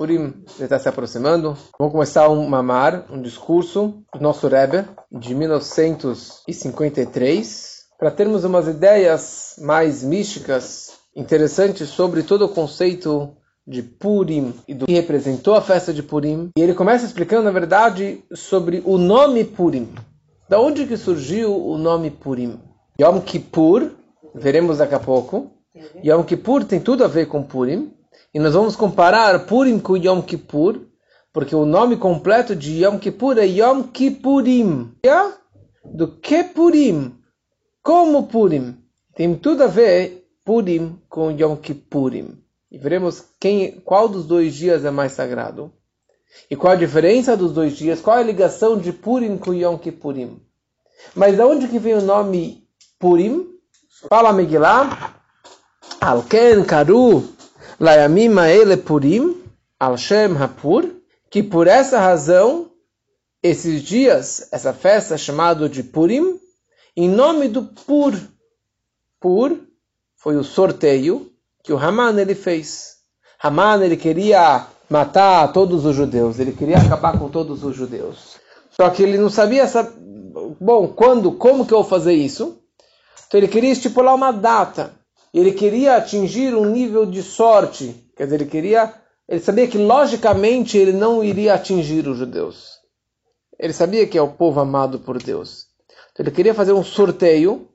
Purim está se aproximando. Vamos começar um mamar, um discurso do nosso Rebbe de 1953, para termos umas ideias mais místicas, interessantes sobre todo o conceito de Purim e do que representou a festa de Purim. E ele começa explicando, na verdade, sobre o nome Purim. Da onde que surgiu o nome Purim? Yom Kippur, veremos daqui a pouco. Yom Kippur tem tudo a ver com Purim. E nós vamos comparar Purim com Yom Kippur, porque o nome completo de Yom Kippur é Yom Kippurim. Do que Purim? Como Purim? Tem tudo a ver Purim com Yom Kippurim. E veremos quem, qual dos dois dias é mais sagrado. E qual a diferença dos dois dias? Qual a ligação de Purim com Yom Kippurim? Mas de onde que vem o nome Purim? Fala Megillah. Alken Karu Layamim Ele Purim Al Shem Hapur. Que por essa razão, esses dias, essa festa chamada de Purim, em nome do Pur. Pur foi o sorteio que o Haman ele fez. Haman ele queria matar todos os judeus, ele queria acabar com todos os judeus. Só que ele não sabia, bom, quando, como que eu vou fazer isso? Então ele queria estipular uma data. Ele queria atingir um nível de sorte. Quer dizer, ele queria, ele sabia que logicamente ele não iria atingir os judeus. Ele sabia que é o povo amado por Deus. Então ele queria fazer um sorteio,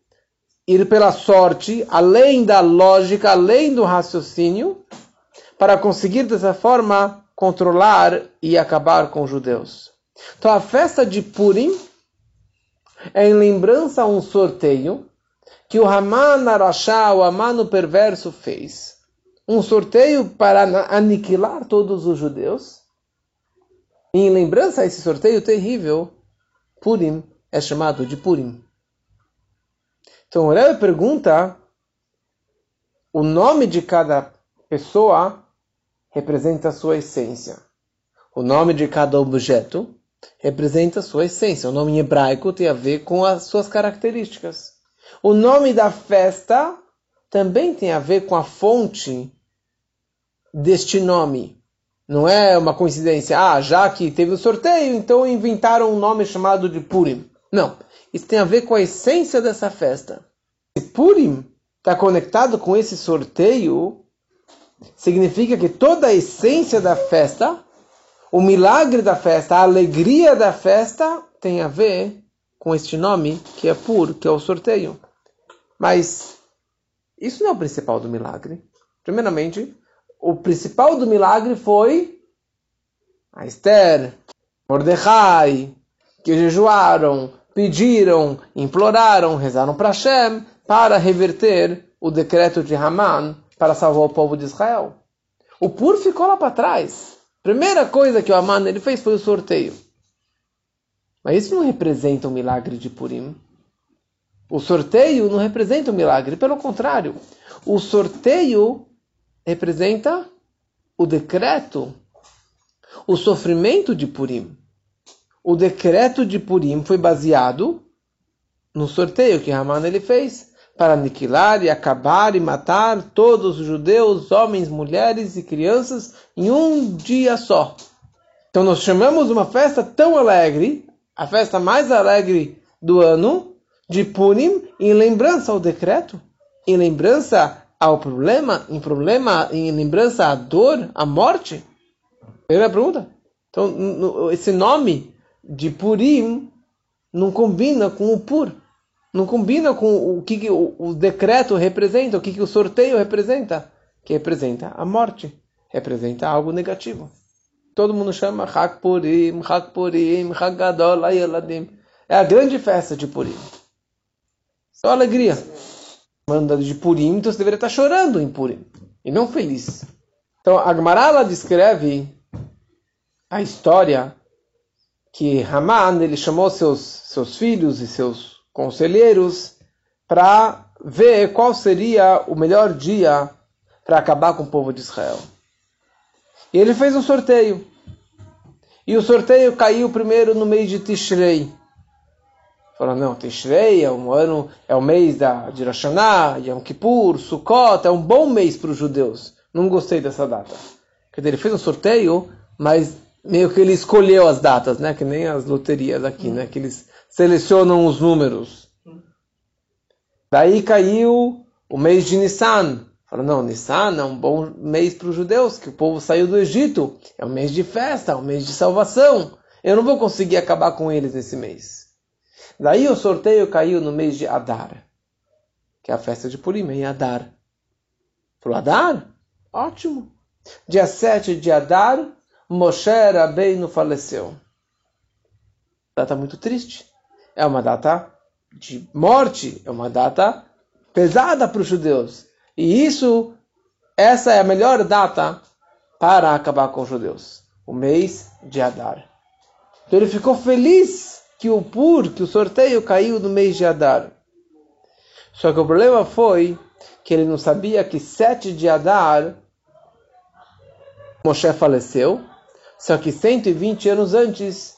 ir pela sorte, além da lógica, além do raciocínio, para conseguir dessa forma controlar e acabar com os judeus. Então a festa de Purim é em lembrança a um sorteio que o Haman Arashá, o Haman perverso, fez. Um sorteio para aniquilar todos os judeus. E em lembrança a esse sorteio terrível, Purim é chamado de Purim. Então o Rebbe pergunta o nome de cada pessoa representa a sua essência. O nome de cada objeto representa a sua essência. O nome em hebraico tem a ver com as suas características. O nome da festa também tem a ver com a fonte deste nome. Não é uma coincidência. Ah, já que teve o um sorteio, então inventaram um nome chamado de Purim. Não. Isso tem a ver com a essência dessa festa. Se Purim está conectado com esse sorteio, significa que toda a essência da festa, o milagre da festa, a alegria da festa, tem a ver com este nome que é puro, que é o sorteio. Mas isso não é o principal do milagre. Primeiramente, o principal do milagre foi a Esther, Mordecai, que jejuaram, pediram, imploraram, rezaram para Hashem para reverter o decreto de Haman para salvar o povo de Israel. O Pur ficou lá para trás. Primeira coisa que o Aman ele fez foi o sorteio. Mas isso não representa o um milagre de Purim. O sorteio não representa o um milagre, pelo contrário, o sorteio representa o decreto, o sofrimento de Purim. O decreto de Purim foi baseado no sorteio que Haman ele fez para aniquilar e acabar e matar todos os judeus, homens, mulheres e crianças, em um dia só. Então nós chamamos uma festa tão alegre, a festa mais alegre do ano, de Purim, em lembrança ao decreto, em lembrança ao problema, em problema, em lembrança à dor, à morte. Primeira pergunta. Então, esse nome de Purim não combina com o Pur não combina com o que, que o, decreto representa, o que, que o sorteio representa, que representa a morte, representa algo negativo. Todo mundo chama Hak Purim, Hak Purim, Hak Gadol, Ayeladim. É a grande festa de Purim. Só alegria. Manda de Purim, então você deveria estar chorando em Purim, e não feliz. Então, a Gmarala descreve a história que Haman ele chamou seus, seus filhos e seus conselheiros para ver qual seria o melhor dia para acabar com o povo de Israel. E ele fez um sorteio. E o sorteio caiu primeiro no mês de Tishrei. Falou, não, Tishrei é um ano, é o mês da, Hashanah, Yom Kippur, Sukkot, é um bom mês para os judeus. Não gostei dessa data. Quer dizer, ele fez um sorteio, mas meio que ele escolheu as datas, né? Que nem as loterias aqui, né? Que eles selecionam os números. Daí caiu o mês de Nissan. Fala, não, Nissan é um bom mês para os judeus, que o povo saiu do Egito. É um mês de festa, é um mês de salvação. Eu não vou conseguir acabar com eles nesse mês. Daí o sorteio caiu no mês de Adar, que é a festa de Purim, em Adar. Falou, Adar? Ótimo. Dia 7 de Adar, Moshe Rabbeinu faleceu. Data muito triste. É uma data de morte, é uma data pesada para os judeus. E isso, essa é a melhor data para acabar com os judeus. O mês de Adar. Então ele ficou feliz que o Pur, que o sorteio caiu no mês de Adar. Só que o problema foi que ele não sabia que 7 de Adar Moshe faleceu, só que 120 anos antes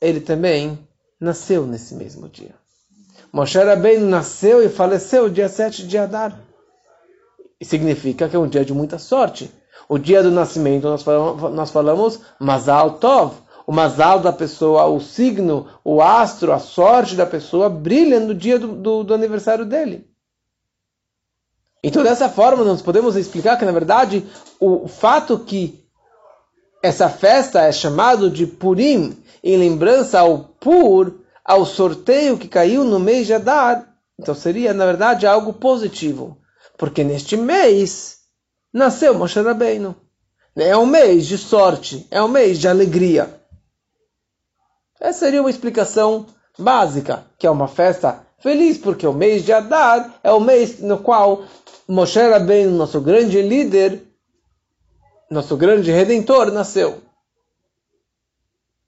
ele também nasceu nesse mesmo dia. Moshe Rabbeinu nasceu e faleceu dia 7 de Adar. Significa que é um dia de muita sorte. O dia do nascimento nós falamos, nós falamos Mazal Tov, o Mazal da pessoa, o signo, o astro, a sorte da pessoa brilha no dia do, do, do aniversário dele. Então, dessa forma, nós podemos explicar que, na verdade, o fato que essa festa é chamado de Purim, em lembrança ao Pur, ao sorteio que caiu no mês de Adar, então seria, na verdade, algo positivo. Porque neste mês nasceu Moshe Rabbeinu. É um mês de sorte, é um mês de alegria. Essa seria uma explicação básica, que é uma festa feliz, porque o mês de Adar é o mês no qual Moshe Rabbeinu, nosso grande líder, nosso grande redentor, nasceu.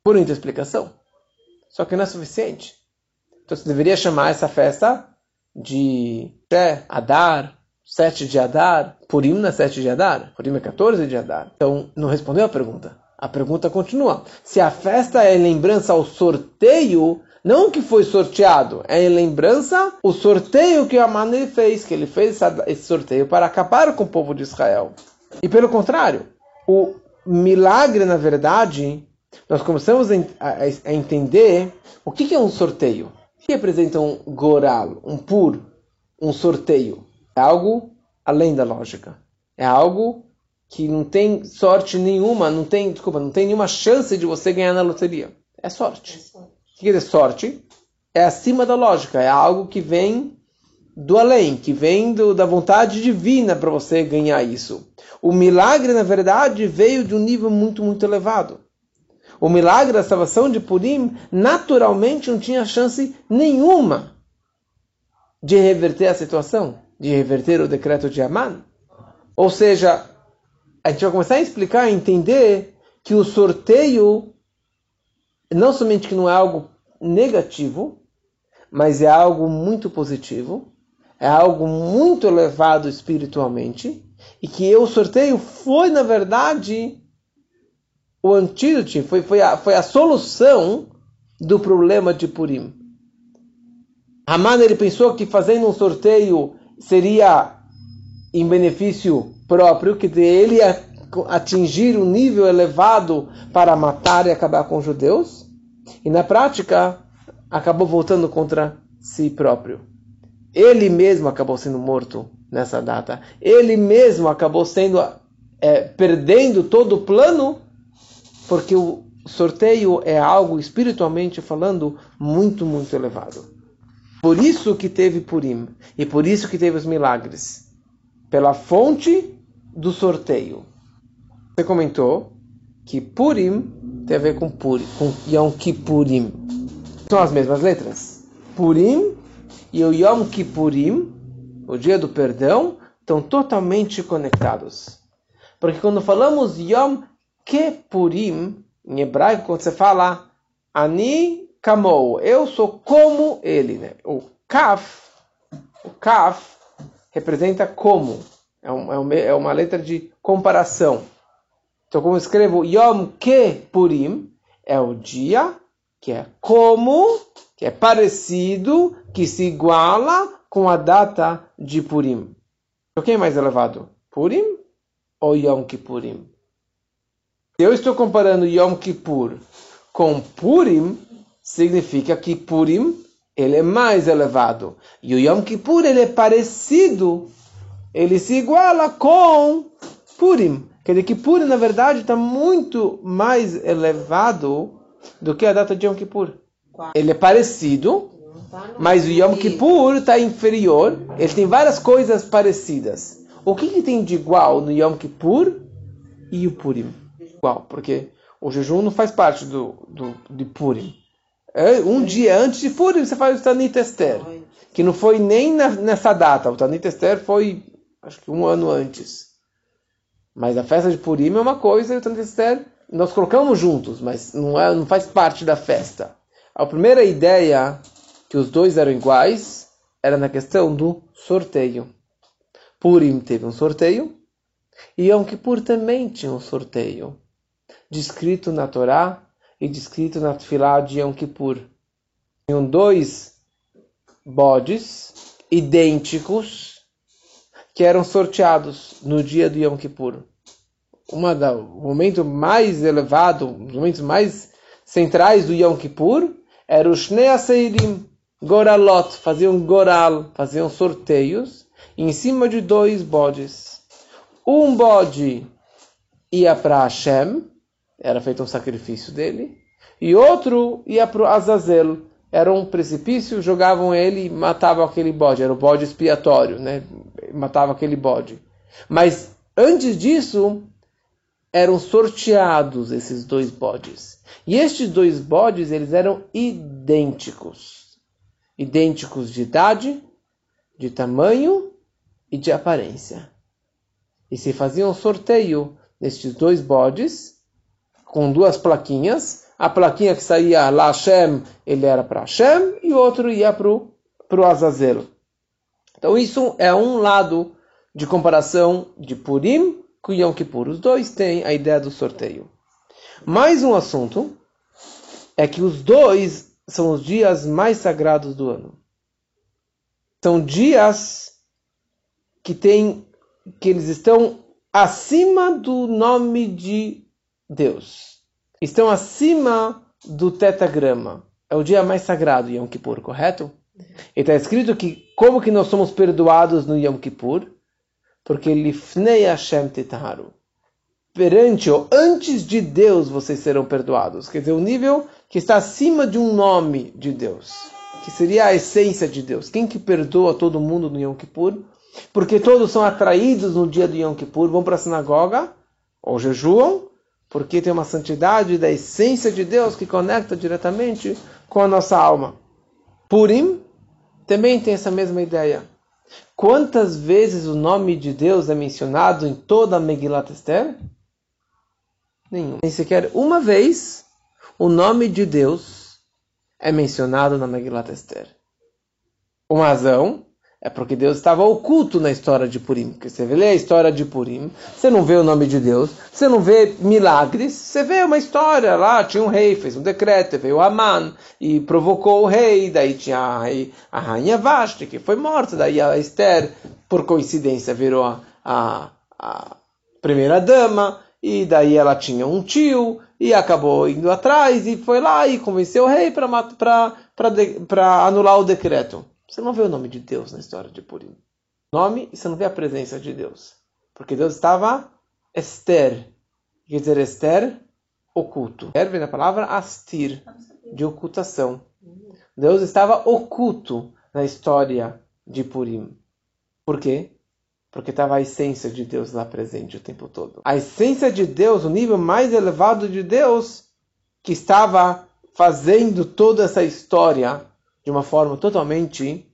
Bonita explicação. Só que não é suficiente. Então você deveria chamar essa festa de Adar, 7 de Adar. Purim não é 7 de Adar. Purim é 14 de Adar. Então não respondeu a pergunta. A pergunta continua. Se a festa é lembrança ao sorteio, não que foi sorteado, é em lembrança o sorteio que Aman fez, que ele fez esse sorteio para acabar com o povo de Israel. E pelo contrário, o milagre, na verdade, nós começamos a, entender o que é um sorteio. O que representa um goral, um pur, um sorteio? É algo além da lógica. É algo que não tem sorte nenhuma, não tem, desculpa, não tem nenhuma chance de você ganhar na loteria. É sorte. É sorte. O que quer dizer sorte? É acima da lógica, é algo que vem do além, que vem do, da vontade divina para você ganhar isso. O milagre, na verdade, veio de um nível muito, muito elevado. O milagre da salvação de Purim, naturalmente, não tinha chance nenhuma de reverter a situação, de reverter o decreto de Aman. Ou seja, a gente vai começar a explicar, a entender que o sorteio não somente que não é algo negativo, mas é algo muito positivo, é algo muito elevado espiritualmente, e que o sorteio foi, na verdade, o antídoto, foi, foi, a, foi a solução do problema de Purim. Haman ele pensou que fazendo um sorteio seria em benefício próprio, que ele ia atingir um nível elevado para matar e acabar com os judeus, e na prática acabou voltando contra si próprio. Ele mesmo acabou sendo morto nessa data. Ele mesmo acabou sendo é, perdendo todo o plano, porque o sorteio é algo espiritualmente falando muito, muito elevado. Por isso que teve Purim e por isso que teve os milagres, pela fonte do sorteio. Você comentou que Purim tem a ver com, Purim, com Yom Kippurim. São as mesmas letras. Purim e o Yom Kippurim, o dia do perdão, estão totalmente conectados. Porque quando falamos Yom Kippurim, em hebraico, quando você fala Ani Kamou, eu sou como ele. Né? O Kaf, o Kaf representa como. É, um, é, uma letra de comparação. Então, como eu escrevo Yom Kippurim, é o dia que é como, que é parecido, que se iguala com a data de Purim. O que é mais elevado? Purim ou Yom Kippurim? Se eu estou comparando Yom Kippur com Purim, significa que Purim ele é mais elevado. E o Yom Kippur ele é parecido, ele se iguala com Purim. Quer dizer que Purim, na verdade, está muito mais elevado do que a data de Yom Kippur. Ele é parecido, mas o Yom Kippur está inferior. Ele tem várias coisas parecidas. O que, que tem de igual no Yom Kippur e o Purim? Igual, porque o jejum não faz parte do, do, de Purim. É, um dia antes de Purim você faz o Tanit Esther, que não foi nem na, nessa data. O Tanit Esther foi, acho que um ano antes. Mas a festa de Purim é uma coisa e o Tanit Esther nós colocamos juntos, mas não, é, não faz parte da festa. A primeira ideia que os dois eram iguais era na questão do sorteio. Purim teve um sorteio e Yom Kippur também tinha um sorteio, descrito na Torá e descrito na Tfilá de Yom Kippur. Tinham dois bodes idênticos que eram sorteados no dia do Yom Kippur. Uma da, o momento mais elevado, os momentos mais centrais do Yom Kippur era o Shnei Aseirim, Goralot, faziam goral, faziam sorteios em cima de dois bodes. Um bode ia para Hashem, era feito um sacrifício dele, e outro ia para o Azazel, era um precipício, jogavam ele e matavam aquele bode, era o bode expiatório, né? matava aquele bode. Mas antes disso, eram sorteados esses dois bodes. E estes dois bodes, eles eram idênticos. Idênticos de idade, de tamanho e de aparência. E se fazia um sorteio destes dois bodes, com duas plaquinhas. A plaquinha que saía lá Hashem, ele era para Hashem, e o outro ia para o Azazel. Então isso é um lado de comparação de Purim com Yom Kippur. Os dois têm a ideia do sorteio. Mais um assunto é que os dois são os dias mais sagrados do ano. São dias que tem que eles estão acima do nome de Deus. Estão acima do tetagrama. É o dia mais sagrado, Yom Kippur, correto? E está escrito que como que nós somos perdoados no Yom Kippur? Porque Lifnei Hashem Tetaharu. Perante ou antes de Deus vocês serão perdoados. Quer dizer, o nível que está acima de um nome de Deus. Que seria a essência de Deus. Quem que perdoa todo mundo no Yom Kippur? Porque todos são atraídos no dia do Yom Kippur, vão para a sinagoga, ou jejuam, porque tem uma santidade da essência de Deus que conecta diretamente com a nossa alma. Purim também tem essa mesma ideia. Quantas vezes o nome de Deus é mencionado em toda a Megillat Esther? Nenhum. Nem sequer uma vez o nome de Deus é mencionado na Megillat Esther. Uma razão é porque Deus estava oculto na história de Purim. Porque você lê a história de Purim, você não vê o nome de Deus, você não vê milagres, você vê uma história lá, tinha um rei, fez um decreto, veio Aman e provocou o rei, daí tinha a, a rainha Vashti, que foi morta, daí a Esther, por coincidência, virou a, a, a primeira dama, e daí ela tinha um tio, e acabou indo atrás, e foi lá e convenceu o rei para anular o decreto. Você não vê o nome de Deus na história de Purim. Nome e você não vê a presença de Deus. Porque Deus estava Esther. Quer dizer, Esther, oculto. Esther vem da palavra astir, de ocultação. Deus estava oculto na história de Purim. Por quê? Porque estava a essência de Deus lá presente o tempo todo. A essência de Deus, o nível mais elevado de Deus, que estava fazendo toda essa história de uma forma totalmente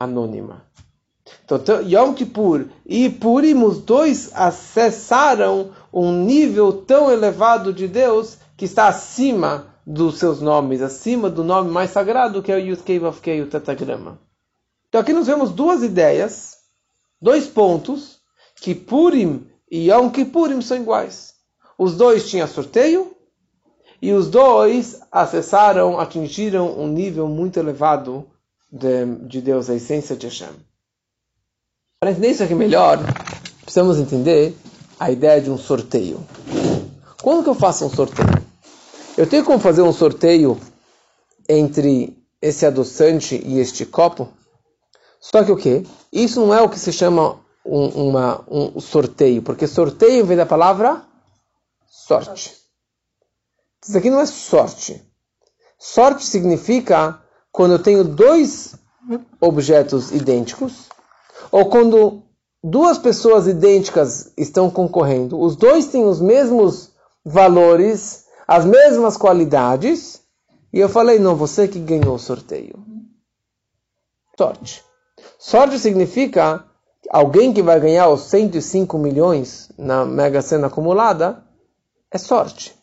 anônima. Então, Yom Kippur e Purim, os dois acessaram um nível tão elevado de Deus que está acima dos seus nomes, acima do nome mais sagrado que é o Yud of Kei, o Tetagrama. Então aqui nós vemos duas ideias, dois pontos, que Purim e Yom Kippurim são iguais. Os dois tinham sorteio, e os dois acessaram, atingiram um nível muito elevado de, de Deus, a essência de Hashem. Para entender isso aqui melhor, precisamos entender a ideia de um sorteio. Quando que eu faço um sorteio? Eu tenho como fazer um sorteio entre esse adoçante e este copo? Só que o quê? Isso não é o que se chama um, uma, um sorteio, porque sorteio vem da palavra sorte. Isso aqui não é sorte. Sorte significa quando eu tenho dois objetos idênticos, ou quando duas pessoas idênticas estão concorrendo, os dois têm os mesmos valores, as mesmas qualidades, e eu falei, não, você que ganhou o sorteio. Sorte. Sorte significa alguém que vai ganhar os 105 milhões na Mega Sena acumulada, é sorte.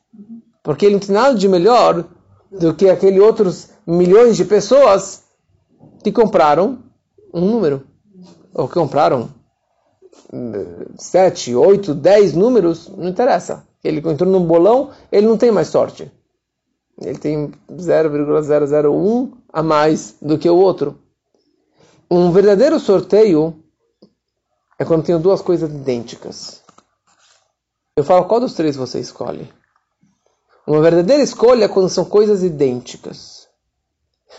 Porque ele não tem nada de melhor do que aqueles outros milhões de pessoas que compraram um número. Ou que compraram sete, oito, dez números, não interessa. Ele entrou num bolão, ele não tem mais sorte. Ele tem 0,001 a mais do que o outro. Um verdadeiro sorteio é quando tem duas coisas idênticas. Eu falo, qual dos três você escolhe? Uma verdadeira escolha é quando são coisas idênticas.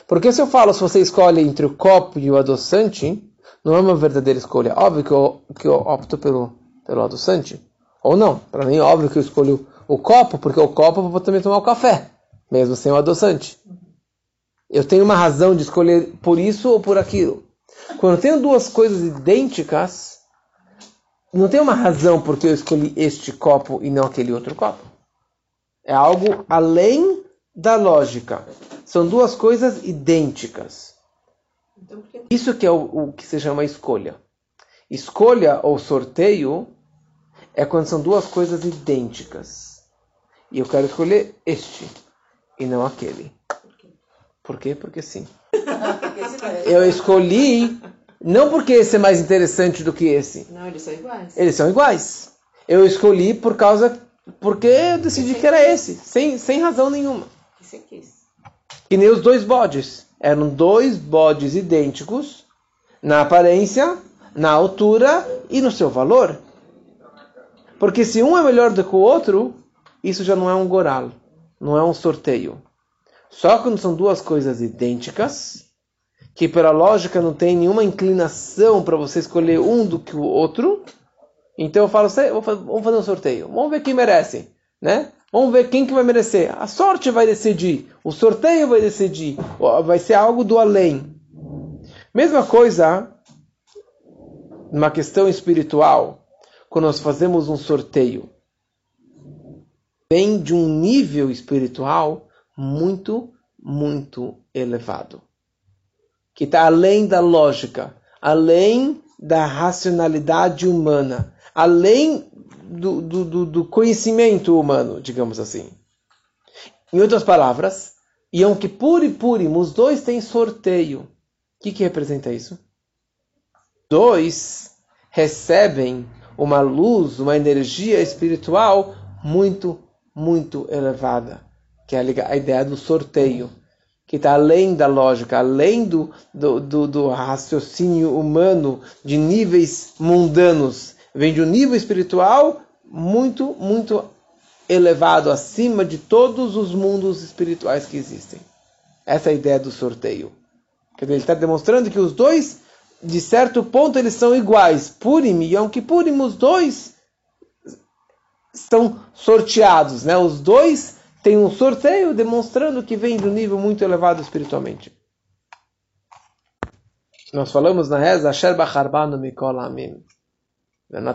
Porque se eu falo, se você escolhe entre o copo e o adoçante, não é uma verdadeira escolha. Óbvio que eu, que eu opto pelo, pelo adoçante. Ou não. Para mim, é óbvio que eu escolho o copo, porque o copo eu vou também tomar o café, mesmo sem o adoçante. Eu tenho uma razão de escolher por isso ou por aquilo. Quando eu tenho duas coisas idênticas, não tem uma razão porque eu escolhi este copo e não aquele outro copo. É algo além da lógica. São duas coisas idênticas. Então, Isso que é o, o que se chama escolha. Escolha ou sorteio é quando são duas coisas idênticas. E eu quero escolher este e não aquele. Por quê? Porque sim. Eu escolhi não porque esse é mais interessante do que esse. Não, eles são iguais. Eles são iguais. Eu escolhi por causa porque eu decidi que era esse, sem, sem razão nenhuma. Esse aqui. E nem os dois bodes. Eram dois bodes idênticos na aparência, na altura e no seu valor. Porque se um é melhor do que o outro, isso já não é um goral, não é um sorteio. Só quando são duas coisas idênticas, que pela lógica não tem nenhuma inclinação para você escolher um do que o outro, então eu falo, vamos fazer um sorteio, vamos ver quem merece, né? Vamos ver quem que vai merecer. A sorte vai decidir, o sorteio vai decidir, vai ser algo do além. Mesma coisa numa questão espiritual, quando nós fazemos um sorteio, vem de um nível espiritual muito, muito elevado que está além da lógica, além da racionalidade humana, além do, do, do conhecimento humano, digamos assim. Em outras palavras, Yom Kippur e Purim, os dois têm sorteio. O que, que representa isso? Dois recebem uma luz, uma energia espiritual muito, muito elevada, que é a ideia do sorteio que está além da lógica, além do, do, do, do, raciocínio humano, de níveis mundanos. Vem de um nível espiritual muito, muito elevado, acima de todos os mundos espirituais que existem. Essa é a ideia do sorteio. Ele está demonstrando que os dois, de certo ponto, eles são iguais. Purim e Yom Kippurim, os dois estão sorteados. Né? Os dois tem um sorteio demonstrando que vem de um nível muito elevado espiritualmente. Nós falamos na reza, Asher bacharbanu mikol amim. Na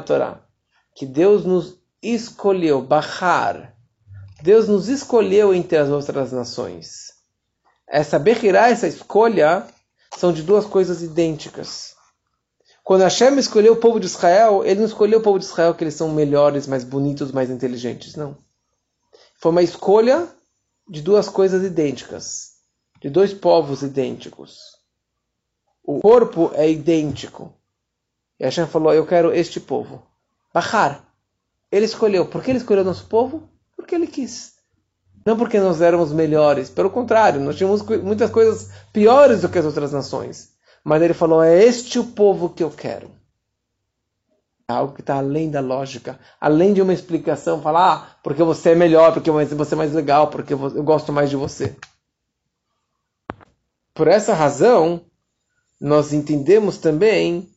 Torah. Que Deus nos escolheu, Bachar. Deus nos escolheu entre as outras nações. Essa Bechirá, essa escolha, são de duas coisas idênticas. Quando Hashem escolheu o povo de Israel, ele não escolheu o povo de Israel que eles são melhores, mais bonitos, mais inteligentes. Não. Foi uma escolha de duas coisas idênticas, de dois povos idênticos. O corpo é idêntico. E Hashem falou: Eu quero este povo. Bahar. Ele escolheu. Por que ele escolheu nosso povo? Porque ele quis. Não porque nós éramos melhores. Pelo contrário, nós tínhamos muitas coisas piores do que as outras nações. Mas ele falou: é este o povo que eu quero. É algo que está além da lógica, além de uma explicação, falar, ah, porque você é melhor, porque você é mais legal, porque eu gosto mais de você. Por essa razão, nós entendemos também,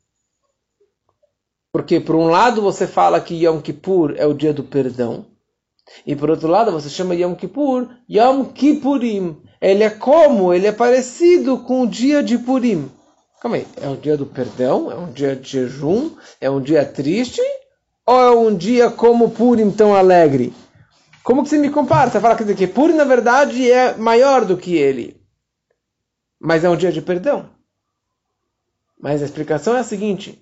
porque por um lado você fala que Yom Kippur é o dia do perdão, e por outro lado você chama Yom Kippur Yom Kippurim. Ele é como? Ele é parecido com o dia de Purim. Calma aí, é um dia do perdão? É um dia de jejum? É um dia triste? Ou é um dia como Purim tão alegre? Como que você me compara? Você fala que Purim na verdade é maior do que ele. Mas é um dia de perdão. Mas a explicação é a seguinte: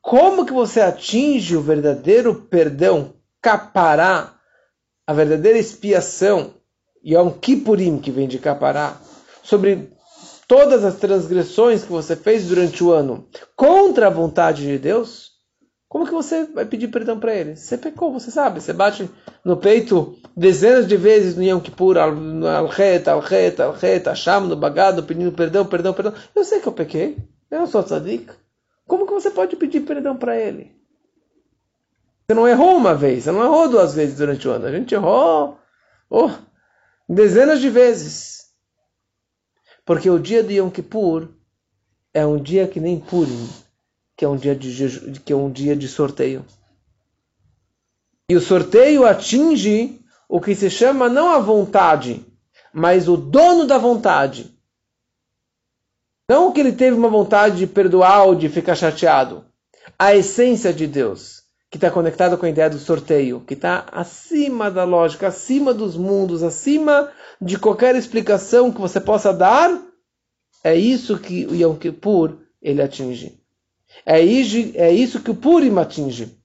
como que você atinge o verdadeiro perdão, capará, a verdadeira expiação, Yom Kippurim, que vem de capará, sobre todas as transgressões que você fez durante o ano contra a vontade de Deus? Como que você vai pedir perdão para ele? Você pecou, você sabe. Você bate no peito dezenas de vezes no Yom Kippur, al-het, al-het, al-het, Hashem, no bagado, pedindo perdão, perdão, perdão. Eu sei que eu pequei. Eu não sou tzadik. Como que você pode pedir perdão para ele? Você não errou uma vez, você não errou duas vezes durante o ano. A gente errou oh, dezenas de vezes. Porque o dia de Yom Kippur é um dia que nem Purim, que é um dia de, jeju, que é um dia de sorteio. E o sorteio atinge o que se chama não a vontade, mas o dono da vontade. Não que ele teve uma vontade de perdoar ou de ficar chateado. A essência de Deus, que está conectada com a ideia do sorteio, que está acima da lógica, acima dos mundos, acima de qualquer explicação que você possa dar, é isso que o Yom Kippur ele atinge. É isso, é isso que o Purim atinge.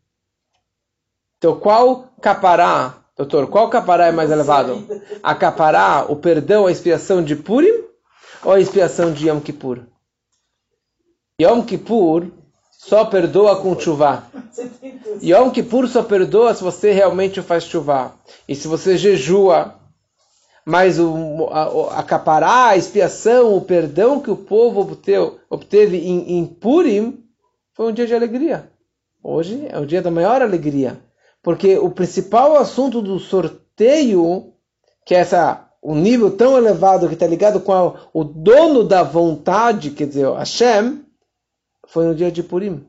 Então, qual capará, doutor, qual capará é mais elevado? A capará, o perdão, a expiação de Purim ou a expiação de Yom Kippur? Yom Kippur só perdoa com chuva. Yom Kippur só perdoa se você realmente faz chuva. E se você jejua. Mas o, a, a capará, a expiação, o perdão que o povo obteve, obteve em, em Purim foi um dia de alegria. Hoje é o dia da maior alegria. Porque o principal assunto do sorteio, que é essa um nível tão elevado que está ligado com a, o dono da vontade, quer dizer, Hashem, foi no dia de Purim.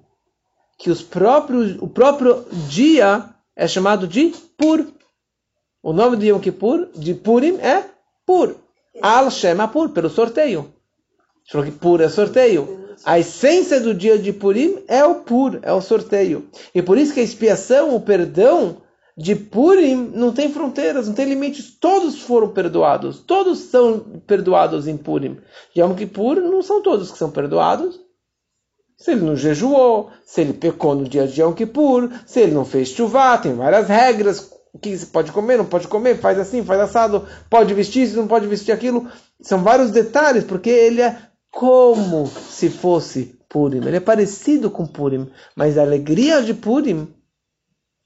Que os próprios, o próprio dia é chamado de Pur. O nome de Yom Kippur, de Purim, é Pur. Al Shem Pur, pelo sorteio. Falou que Pur é sorteio. A essência do dia de Purim é o Pur, é o sorteio. E por isso que a expiação, o perdão, de Purim não tem fronteiras, não tem limites. Todos foram perdoados. Todos são perdoados em Purim. Yom Kippur não são todos que são perdoados. Se ele não jejuou, se ele pecou no dia de Yom Kippur, se ele não fez chuvá, tem várias regras. O que se pode comer, não pode comer, faz assim, faz assado, pode vestir, se não pode vestir aquilo. São vários detalhes, porque ele é como se fosse Purim. Ele é parecido com Purim, mas a alegria de Purim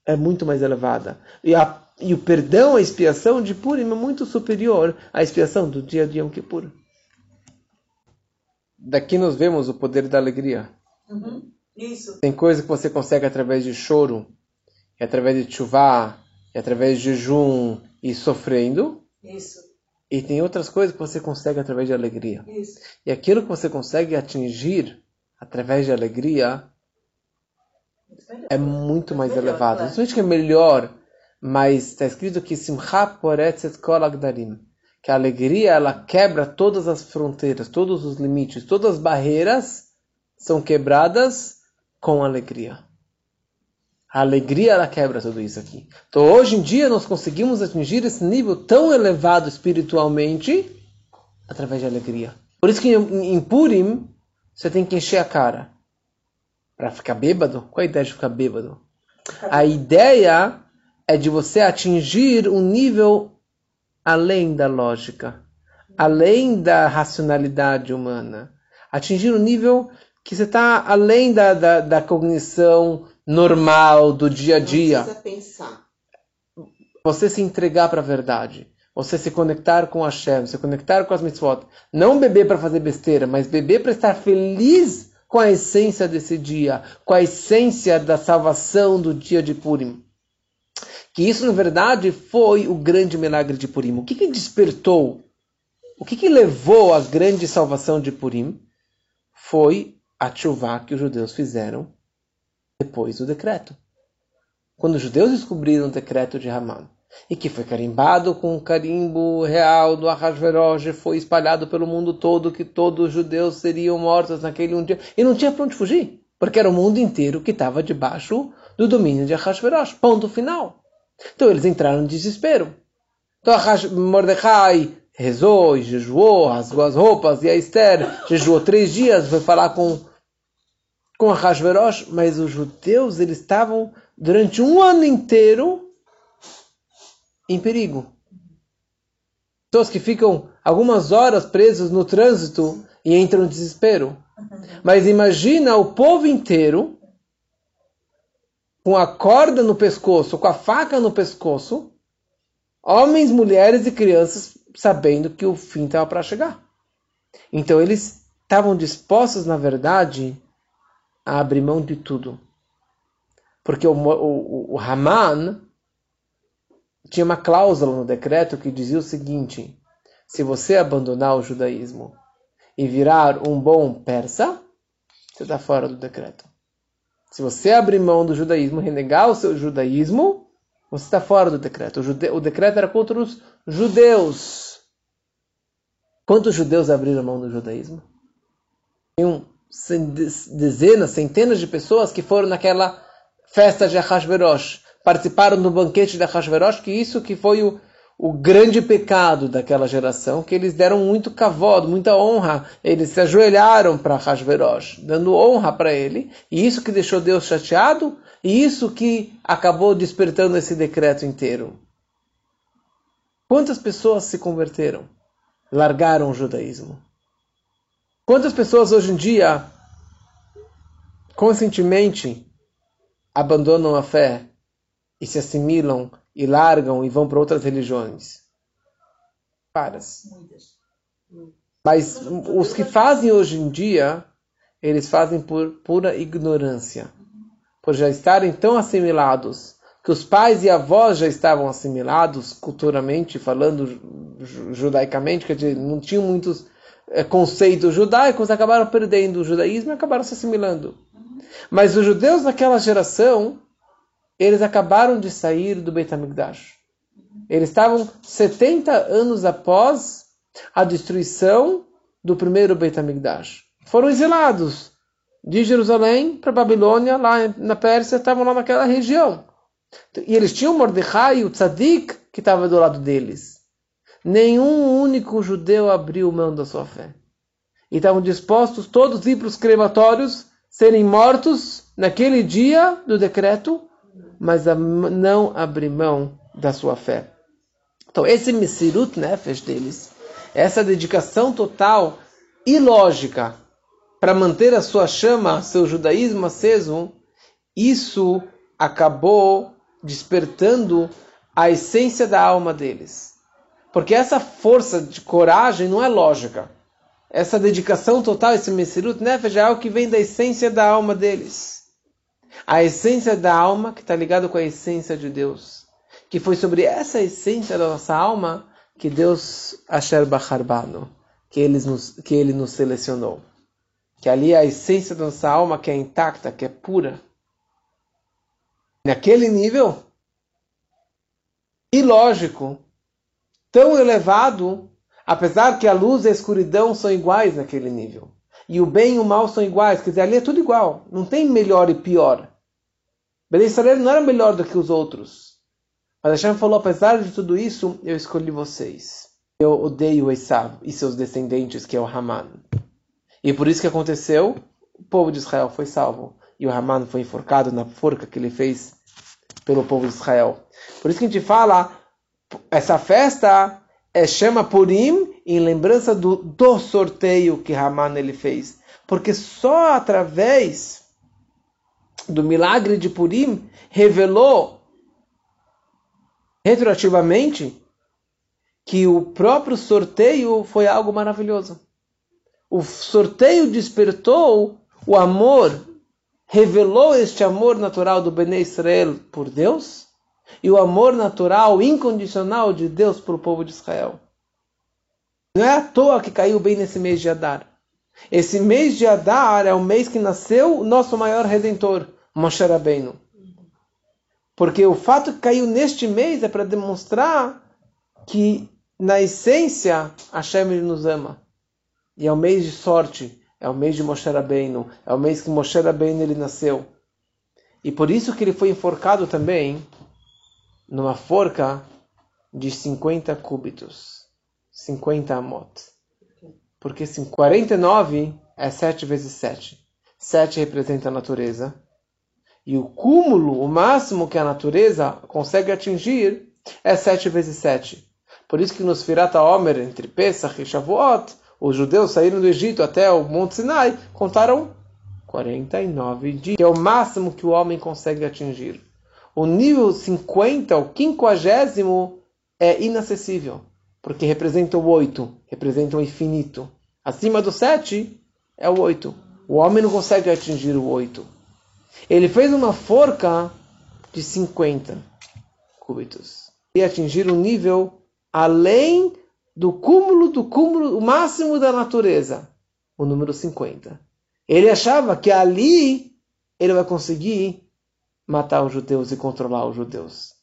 é muito mais elevada. E, a, e o perdão, a expiação de Purim é muito superior à expiação do dia de Yom Kippur. Daqui nós vemos o poder da alegria. Uhum. Isso. Tem coisa que você consegue através de choro, e através de chuvá, e através de jejum e sofrendo. Isso. E tem outras coisas que você consegue através de alegria. Isso. E aquilo que você consegue atingir através de alegria é muito mais melhor, elevado. Claro. Não que é melhor, mas está escrito que Simcha Poretzet Kol Agdarim. Que a alegria ela quebra todas as fronteiras, todos os limites, todas as barreiras são quebradas com alegria. A alegria ela quebra tudo isso aqui. Então hoje em dia nós conseguimos atingir esse nível tão elevado espiritualmente através de alegria. Por isso que em Purim você tem que encher a cara. Para ficar bêbado? Qual a ideia de ficar bêbado? A ideia é de você atingir um nível além da lógica, além da racionalidade humana. Atingir um nível que você está além da, da, da, cognição normal do dia a dia. Não pensar. Você se entregar para a verdade. Você se conectar com a Hashem, se conectar com as mitzvot. Não beber para fazer besteira, mas beber para estar feliz com a essência desse dia, com a essência da salvação do dia de Purim. Que isso, na verdade, foi o grande milagre de Purim. O que, que despertou? O que, que levou à grande salvação de Purim? Foi a chuva que os judeus fizeram depois do decreto. Quando os judeus descobriram o decreto de Haman, e que foi carimbado com o carimbo real do Ahasverosh, foi espalhado pelo mundo todo que todos os judeus seriam mortos naquele um dia, e não tinha para onde fugir, porque era o mundo inteiro que estava debaixo do domínio de Ahasverosh. Ponto final. Então eles entraram em desespero. Então Mordecai rezou e jejuou, rasgou as roupas, e a Esther jejuou três dias, foi falar com com Ahasverosh, mas os judeus eles estavam durante um ano inteiro em perigo. Pessoas que ficam algumas horas presas no trânsito e entram em desespero. Mas imagina o povo inteiro com a corda no pescoço, com a faca no pescoço, homens, mulheres e crianças sabendo que o fim estava para chegar. Então eles estavam dispostos, na verdade, a abrir mão de tudo. Porque o, o, o Haman tinha uma cláusula no decreto que dizia o seguinte: se você abandonar o judaísmo e virar um bom persa, você está fora do decreto. Se você abrir mão do judaísmo, renegar o seu judaísmo, você está fora do decreto. O, jude... o decreto era contra os judeus. Quantos judeus abriram mão do judaísmo? Tem dezenas, centenas de pessoas que foram naquela festa de Ahasverosh participaram do banquete de Hashverosh, que isso que foi o, o grande pecado daquela geração, que eles deram muito cavalo, muita honra, eles se ajoelharam para Hashverosh, dando honra para ele, e isso que deixou Deus chateado, e isso que acabou despertando esse decreto inteiro. Quantas pessoas se converteram? Largaram o judaísmo? Quantas pessoas hoje em dia, conscientemente, abandonam a fé e se assimilam e largam e vão para outras religiões? Paras. Mas os que fazem hoje em dia, eles fazem por pura ignorância. Por já estarem tão assimilados, que os pais e avós já estavam assimilados culturalmente, falando judaicamente, quer dizer, não tinham muitos é, conceitos judaicos, acabaram perdendo o judaísmo e acabaram se assimilando. Mas os judeus daquela geração, eles acabaram de sair do Beit HaMikdash. Eles estavam 70 anos após a destruição do primeiro Beit HaMikdash. Foram exilados de Jerusalém para Babilônia, lá na Pérsia, estavam lá naquela região. E eles tinham Mordecai, o Tzadik, que estava do lado deles. Nenhum único judeu abriu mão da sua fé. E estavam dispostos todos a ir para os crematórios, serem mortos naquele dia do decreto, mas a não abrir mão da sua fé. Então, esse Mesirut Nefesh deles, essa dedicação total e lógica para manter a sua chama, seu judaísmo aceso, isso acabou despertando a essência da alma deles. Porque essa força de coragem não é lógica. Essa dedicação total, esse Mesirut Nefesh é algo que vem da essência da alma deles a essência da alma que está ligado com a essência de Deus. Que foi sobre essa essência da nossa alma que Deus Asher Bacharbano, que ele nos, que ele nos selecionou. Que ali é a essência da nossa alma que é intacta, que é pura. Naquele nível, ilógico, tão elevado, apesar que a luz e a escuridão são iguais naquele nível e o bem e o mal são iguais. Quer dizer, ali é tudo igual. Não tem melhor e pior. Ben Israel não era melhor do que os outros. Mas Hashem falou, apesar de tudo isso, eu escolhi vocês. Eu odeio Esav e seus descendentes, que é o Haman. E por isso que aconteceu, o povo de Israel foi salvo. E o Haman foi enforcado na forca que ele fez pelo povo de Israel. Por isso que a gente fala, essa festa é chama Purim em lembrança do, do sorteio que Haman ele fez. Porque só através do milagre de Purim revelou retroativamente que o próprio sorteio foi algo maravilhoso. O sorteio despertou o amor revelou este amor natural do Bnei Israel por Deus e o amor natural, incondicional de Deus para o povo de Israel. Não é à toa que caiu bem nesse mês de Adar. Esse mês de Adar é o mês que nasceu o nosso maior redentor, Moshe Rabbeinu. Porque o fato que caiu neste mês é para demonstrar que, na essência, Hashem nos ama. E é o mês de sorte, é o mês de Moshe Rabbeinu, é o mês que Moshe Rabbeinu ele nasceu. E por isso que ele foi enforcado também numa forca de 50 cúbitos, 50 amot. Porque 49 é 7 vezes 7. 7 representa a natureza, e o cúmulo, o máximo que a natureza consegue atingir, é 7 vezes 7. Por isso que nos Firata Omer, entre Pesach e Shavuot, os judeus saíram do Egito até o Monte Sinai, contaram 49 dias, que é o máximo que o homem consegue atingir. O nível 50, o quinquagésimo, é inacessível, porque representa o 8, representa o infinito. Acima do 7 é o 8. O homem não consegue atingir o 8. Ele fez uma forca de 50 cúbitos e atingir um nível além do cúmulo do cúmulo, o máximo da natureza, o número 50. Ele achava que ali ele vai conseguir matar os judeus e controlar os judeus.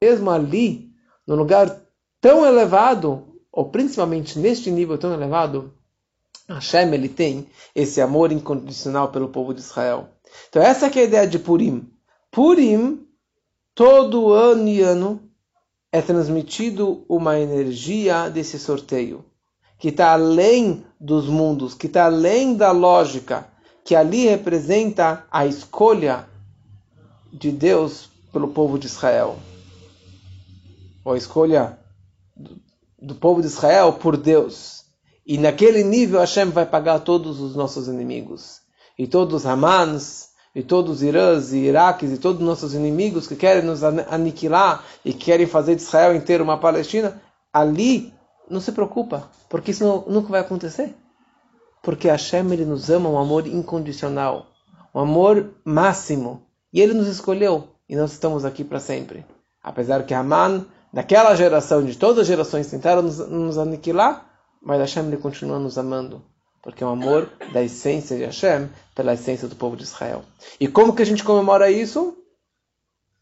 Mesmo ali, no lugar tão elevado, ou principalmente neste nível tão elevado, Hashem ele tem esse amor incondicional pelo povo de Israel. Então essa é a ideia de Purim. Purim, todo ano e ano, é transmitido uma energia desse sorteio, que está além dos mundos, que está além da lógica, que ali representa a escolha de Deus pelo povo de Israel. Ou a escolha do povo de Israel por Deus. E naquele nível Hashem vai pagar todos os nossos inimigos. E todos os Hamans, e todos os Irãs e Iraques, e todos os nossos inimigos que querem nos aniquilar e querem fazer de Israel inteiro uma Palestina, ali não se preocupa, porque isso nunca vai acontecer. Porque Hashem ele nos ama um amor incondicional, um amor máximo. E ele nos escolheu, e nós estamos aqui para sempre. Apesar que Haman, daquela geração, de todas as gerações, tentaram nos, nos aniquilar, mas Hashem ele continua nos amando, porque é um amor da essência de Hashem pela essência do povo de Israel. E como que a gente comemora isso?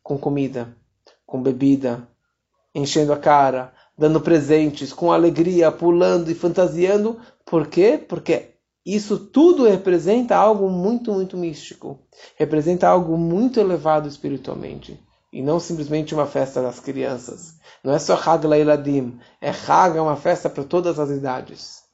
Com comida, com bebida, enchendo a cara, dando presentes, com alegria, pulando e fantasiando. Por quê? Porque isso tudo representa algo muito, muito místico. Representa algo muito elevado espiritualmente. E não simplesmente uma festa das crianças. Não é só Hag Leiladim. É Hag, é uma festa para todas as idades.